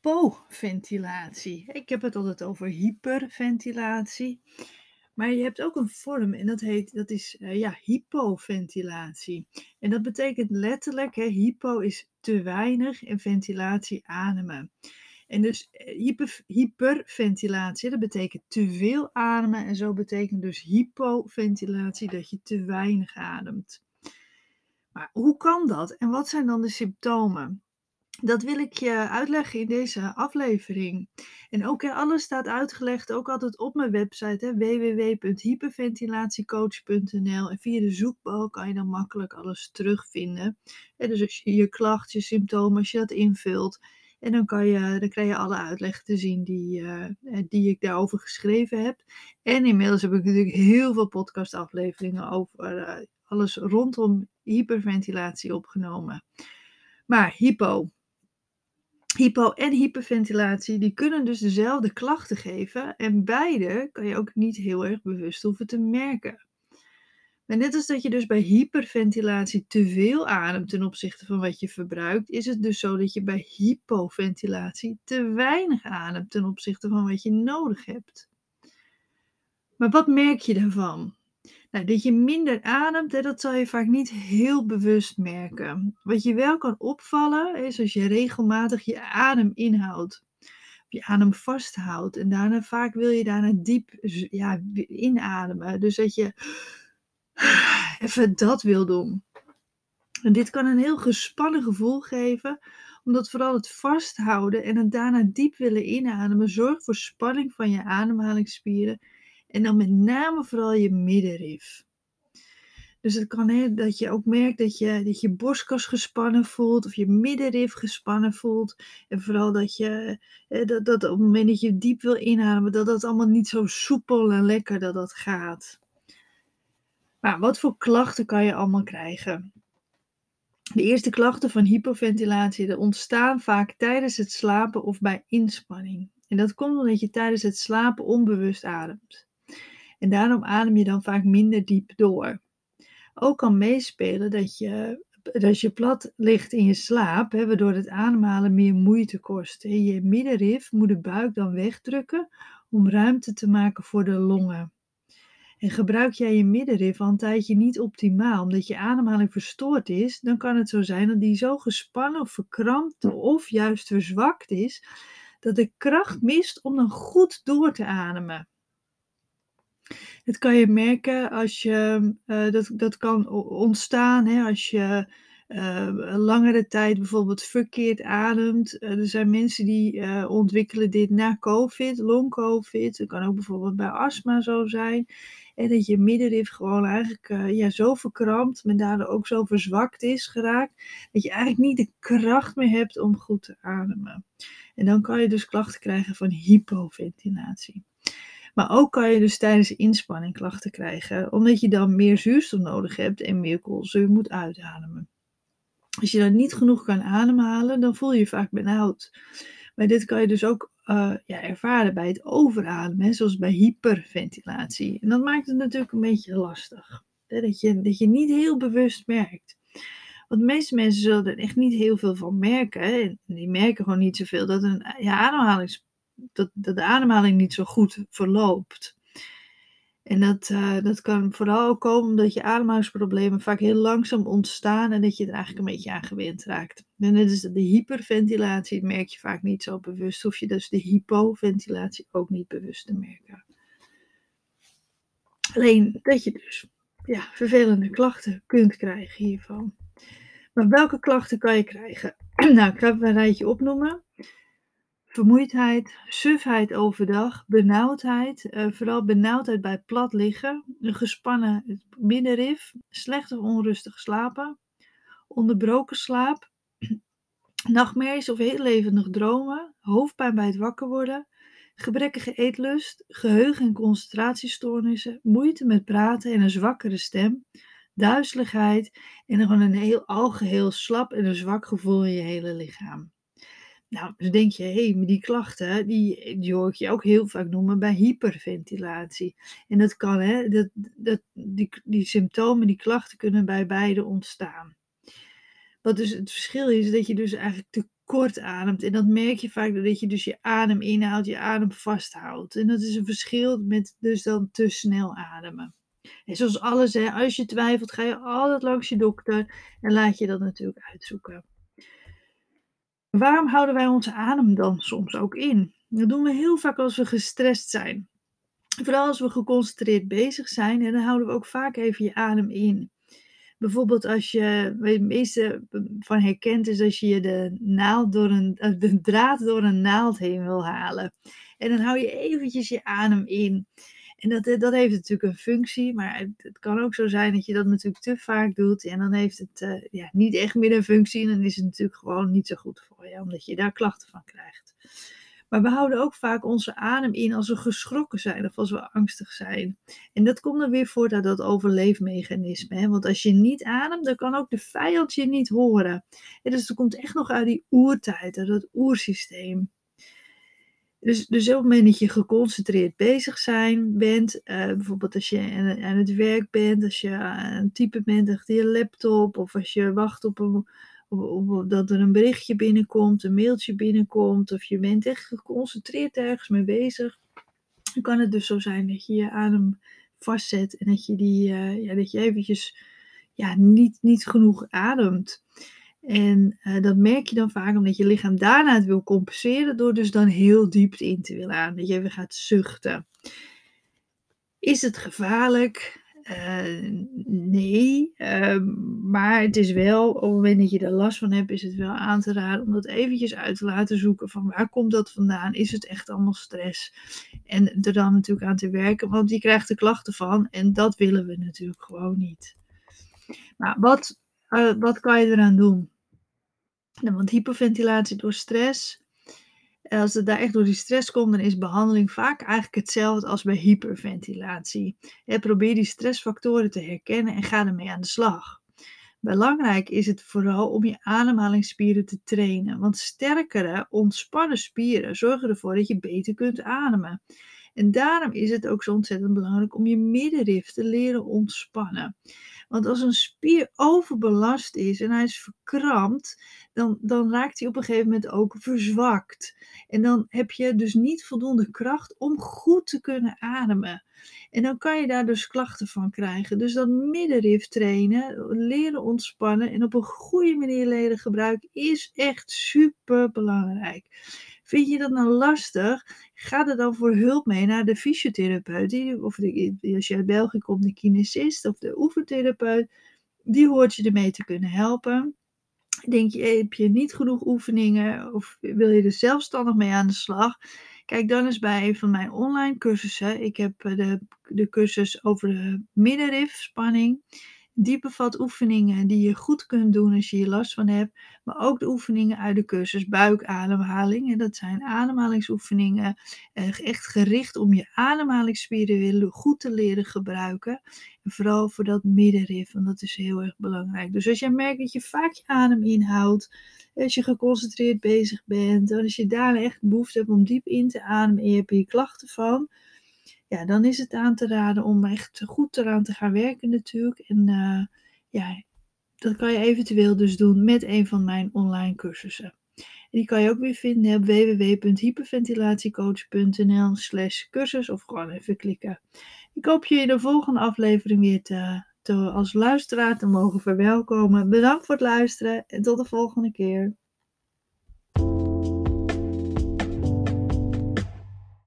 hypoventilatie. Ik heb het altijd over hyperventilatie. Maar je hebt ook een vorm en dat heet, dat is uh, ja, hypoventilatie. En dat betekent letterlijk, hè, hypo is te weinig en ventilatie ademen. En dus eh, hyper, hyperventilatie, dat betekent te veel ademen. En zo betekent dus hypoventilatie dat je te weinig ademt. Maar hoe kan dat en wat zijn dan de symptomen? Dat wil ik je uitleggen in deze aflevering. En ook alles staat uitgelegd, ook altijd op mijn website www.hyperventilatiecoach.nl. En via de zoekbalk kan je dan makkelijk alles terugvinden. En dus als je je klachten, je symptomen, als je dat invult. En dan, kan je, dan krijg je alle uitleg te zien die, uh, die ik daarover geschreven heb. En inmiddels heb ik natuurlijk heel veel podcastafleveringen over uh, alles rondom hyperventilatie opgenomen. Maar hypo, hypo en hyperventilatie, die kunnen dus dezelfde klachten geven. En beide kan je ook niet heel erg bewust hoeven te merken. Maar net als dat je dus bij hyperventilatie te veel ademt ten opzichte van wat je verbruikt, is het dus zo dat je bij hypoventilatie te weinig ademt ten opzichte van wat je nodig hebt. Maar wat merk je daarvan? Nou, dat je minder ademt, hè, dat zal je vaak niet heel bewust merken. Wat je wel kan opvallen, is als je regelmatig je adem inhoudt. Je adem vasthoudt. En daarna vaak wil je daarna diep ja, inademen. Dus dat je even dat wil doen. En dit kan een heel gespannen gevoel geven, omdat vooral het vasthouden en het daarna diep willen inademen zorgt voor spanning van je ademhalingsspieren en dan met name vooral je middenrif. Dus het kan hè, dat je ook merkt dat je, dat je borstkas gespannen voelt of je middenrif gespannen voelt. En vooral dat je dat, dat op het moment dat je diep wil inademen, dat dat allemaal niet zo soepel en lekker dat dat gaat. Maar wat voor klachten kan je allemaal krijgen? De eerste klachten van hypoventilatie ontstaan vaak tijdens het slapen of bij inspanning. En dat komt omdat je tijdens het slapen onbewust ademt. En daarom adem je dan vaak minder diep door. Ook kan meespelen dat je, dat je plat ligt in je slaap, hè, waardoor het ademhalen meer moeite kost. En je middenrif moet de buik dan wegdrukken om ruimte te maken voor de longen. En gebruik jij je middenrif al een tijdje niet optimaal, omdat je ademhaling verstoord is, dan kan het zo zijn dat die zo gespannen of verkrampt of juist verzwakt is, dat de kracht mist om dan goed door te ademen. Het kan je merken als je, uh, dat, dat kan ontstaan hè, als je uh, langere tijd bijvoorbeeld verkeerd ademt. Uh, er zijn mensen die ontwikkelen dit na COVID, long-COVID. Het kan ook bijvoorbeeld bij astma zo zijn. En dat je middenrif gewoon eigenlijk ja, zo verkrampt, maar daardoor ook zo verzwakt is geraakt, dat je eigenlijk niet de kracht meer hebt om goed te ademen. En dan kan je dus klachten krijgen van hypoventilatie. Maar ook kan je dus tijdens inspanning klachten krijgen, omdat je dan meer zuurstof nodig hebt en meer koolzuur moet uitademen. Als je dan niet genoeg kan ademhalen, dan voel je vaak benauwd. Maar dit kan je dus ook uh, ja, ervaren bij het overademen, zoals bij hyperventilatie. En dat maakt het natuurlijk een beetje lastig. Hè, dat, je, dat je niet heel bewust merkt. Want de meeste mensen zullen er echt niet heel veel van merken. En die merken gewoon niet zoveel dat een ja, dat, dat de ademhaling niet zo goed verloopt. En dat, uh, dat kan vooral komen omdat je ademhalingsproblemen vaak heel langzaam ontstaan en dat je er eigenlijk een beetje aan gewend raakt. En dat is de hyperventilatie, merk je vaak niet zo bewust. Hoef je dus de hypoventilatie ook niet bewust te merken. Alleen dat je dus ja, vervelende klachten kunt krijgen hiervan. Maar welke klachten kan je krijgen? nou, ik ga een rijtje opnoemen vermoeidheid, sufheid overdag, benauwdheid, uh, vooral benauwdheid bij plat liggen, een gespannen middenrif, slecht of onrustig slapen, onderbroken slaap, nachtmerries of heel levendig dromen, hoofdpijn bij het wakker worden, gebrekkige eetlust, geheugen- en concentratiestoornissen, moeite met praten en een zwakkere stem, duizeligheid en gewoon een heel algeheel slap en een zwak gevoel in je hele lichaam. Nou, dus denk je, hé, hey, die klachten, die, hoor ik je ook heel vaak noemen bij hyperventilatie. En dat kan, hè, dat, dat, die, die symptomen, die klachten kunnen bij beide ontstaan. Wat dus het verschil is, dat je dus eigenlijk kort ademt. En dat merk je vaak doordat je dus je adem inhoudt, je adem vasthoudt. En dat is een verschil met dus dan te snel ademen. En zoals alles, hè, als je twijfelt, ga je altijd langs je dokter en laat je dat natuurlijk uitzoeken. Waarom houden wij onze adem dan soms ook in? Dat doen we heel vaak als we gestrest zijn. Vooral als we geconcentreerd bezig zijn, en dan houden we ook vaak even je adem in. Bijvoorbeeld als je, waar je het meeste van herkent, is als je de, naald door een, eh, de draad door een naald heen wil halen. En dan hou je eventjes je adem in. En dat, eh, dat heeft natuurlijk een functie, maar het, het, kan ook zo zijn dat je dat natuurlijk te vaak doet. En dan heeft het uh, ja, niet echt meer een functie. En dan is het natuurlijk gewoon niet zo goed voor je, omdat je daar klachten van krijgt. Maar we houden ook vaak onze adem in als we geschrokken zijn of als we angstig zijn. En dat komt dan weer voort uit dat overleefmechanisme. Hè? Want als je niet ademt, dan kan ook de vijand je niet horen. En dus dat komt echt nog uit die oertijd, uit dat oersysteem. Dus, dus op het moment dat je geconcentreerd bezig zijn bent, uh, bijvoorbeeld als je aan, het werk bent, als je het typen bent achter je laptop, of als je wacht op een, dat er een berichtje binnenkomt, een mailtje binnenkomt, of je bent echt geconcentreerd ergens mee bezig, dan kan het dus zo zijn dat je je adem vastzet en dat je, die, uh, ja, dat je eventjes ja, niet, niet genoeg ademt. En uh, dat merk je dan vaak omdat je lichaam daarna het wil compenseren door dus dan heel diep in te willen aan. Dat je even gaat zuchten. Is het gevaarlijk? Uh, nee, uh, maar het is wel, op het moment dat je er last van hebt, is het wel aan te raden om dat eventjes uit te laten zoeken van waar komt dat vandaan? Is het echt allemaal stress? En er dan natuurlijk aan te werken, want je krijgt er klachten van en dat willen we natuurlijk gewoon niet. Nou, wat, uh, wat kan je eraan doen? Nou, want hyperventilatie door stress, als het daar echt door die stress komt, dan is behandeling vaak eigenlijk hetzelfde als bij hyperventilatie. Ja, probeer die stressfactoren te herkennen en ga ermee aan de slag. Belangrijk is het vooral om je ademhalingsspieren te trainen, want sterkere, ontspannen spieren zorgen ervoor dat je beter kunt ademen. En daarom is het ook zo ontzettend belangrijk om je middenrif te leren ontspannen. Want als een spier overbelast is en hij is verkrampt, dan, dan raakt hij op een gegeven moment ook verzwakt. En dan heb je dus niet voldoende kracht om goed te kunnen ademen. En dan kan je daar dus klachten van krijgen. Dus dat middenrif trainen, leren ontspannen en op een goede manier leren gebruiken is echt super belangrijk. Vind je dat nou lastig? Ga er dan voor hulp mee naar de fysiotherapeut. of de, als je uit België komt, de kinesist of de oefentherapeut. Die hoort je ermee te kunnen helpen. Denk je, heb je niet genoeg oefeningen of wil je er zelfstandig mee aan de slag? Kijk dan eens bij een van mijn online cursussen. Ik heb eh, de, de cursus over de middenrif spanning. Die bevat oefeningen die je goed kunt doen als je hier last van hebt. Maar ook de oefeningen uit de cursus buikademhaling. En dat zijn ademhalingsoefeningen eh, echt gericht om je ademhalingsspieren goed te leren gebruiken. En vooral voor dat middenrif, want dat is heel erg belangrijk. Dus als jij merkt dat je vaak je adem inhoudt, als je geconcentreerd bezig bent, als je daar echt behoefte hebt om diep in te ademen en je hebt hier klachten van ja, dan is het aan te raden om echt goed eraan te gaan werken natuurlijk. En uh, ja, dat kan je eventueel dus doen met een van mijn online cursussen. En die kan je ook weer vinden op www.hyperventilatiecoach.nl slash cursus of gewoon even klikken. Ik hoop je in de volgende aflevering weer te, te, als luisteraar te mogen verwelkomen. Bedankt voor het luisteren en tot de volgende keer.